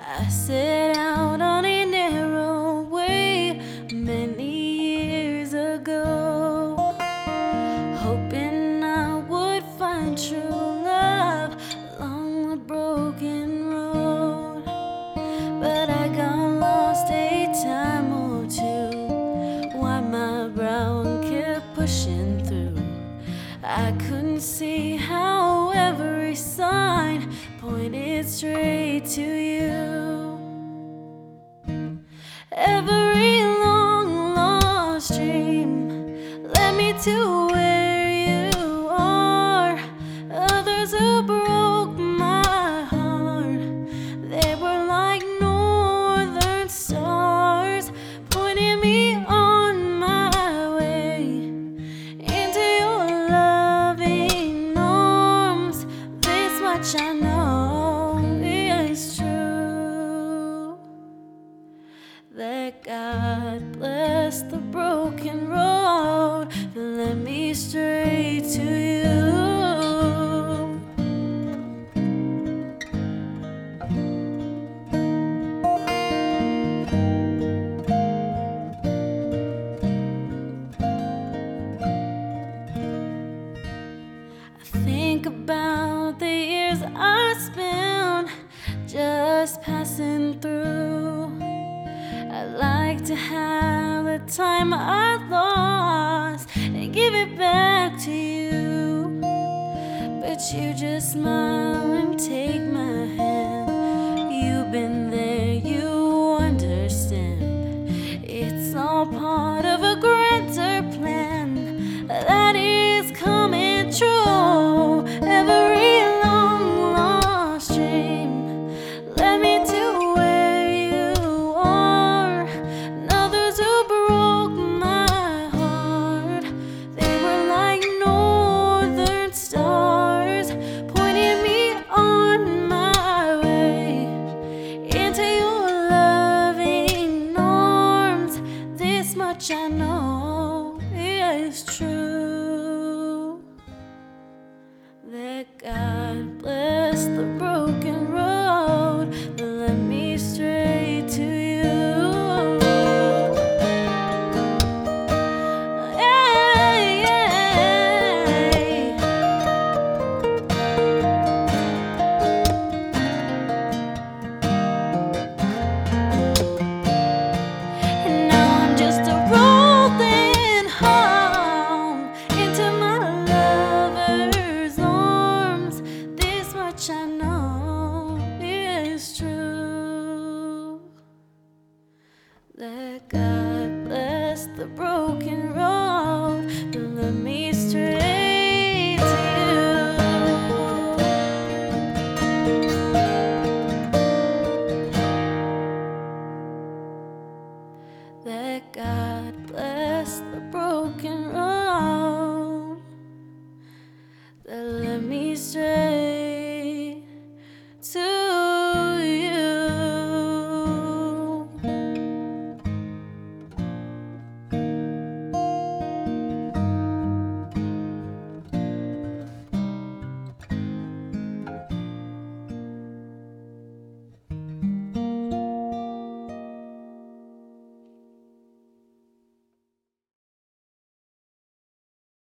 I set out on a narrow way many years ago, hoping I would find true love along the broken road. But I got lost a time or two, why my brow and kept pushing through. I couldn't see how pointed straight to you. That God bless the broken road that led me straight to you. I think about the years I spent just passing through. To have the time I lost and give it back to you. But you just smile and take my hand. You've been there, you understand. It's all part of I know is true. That God bless the road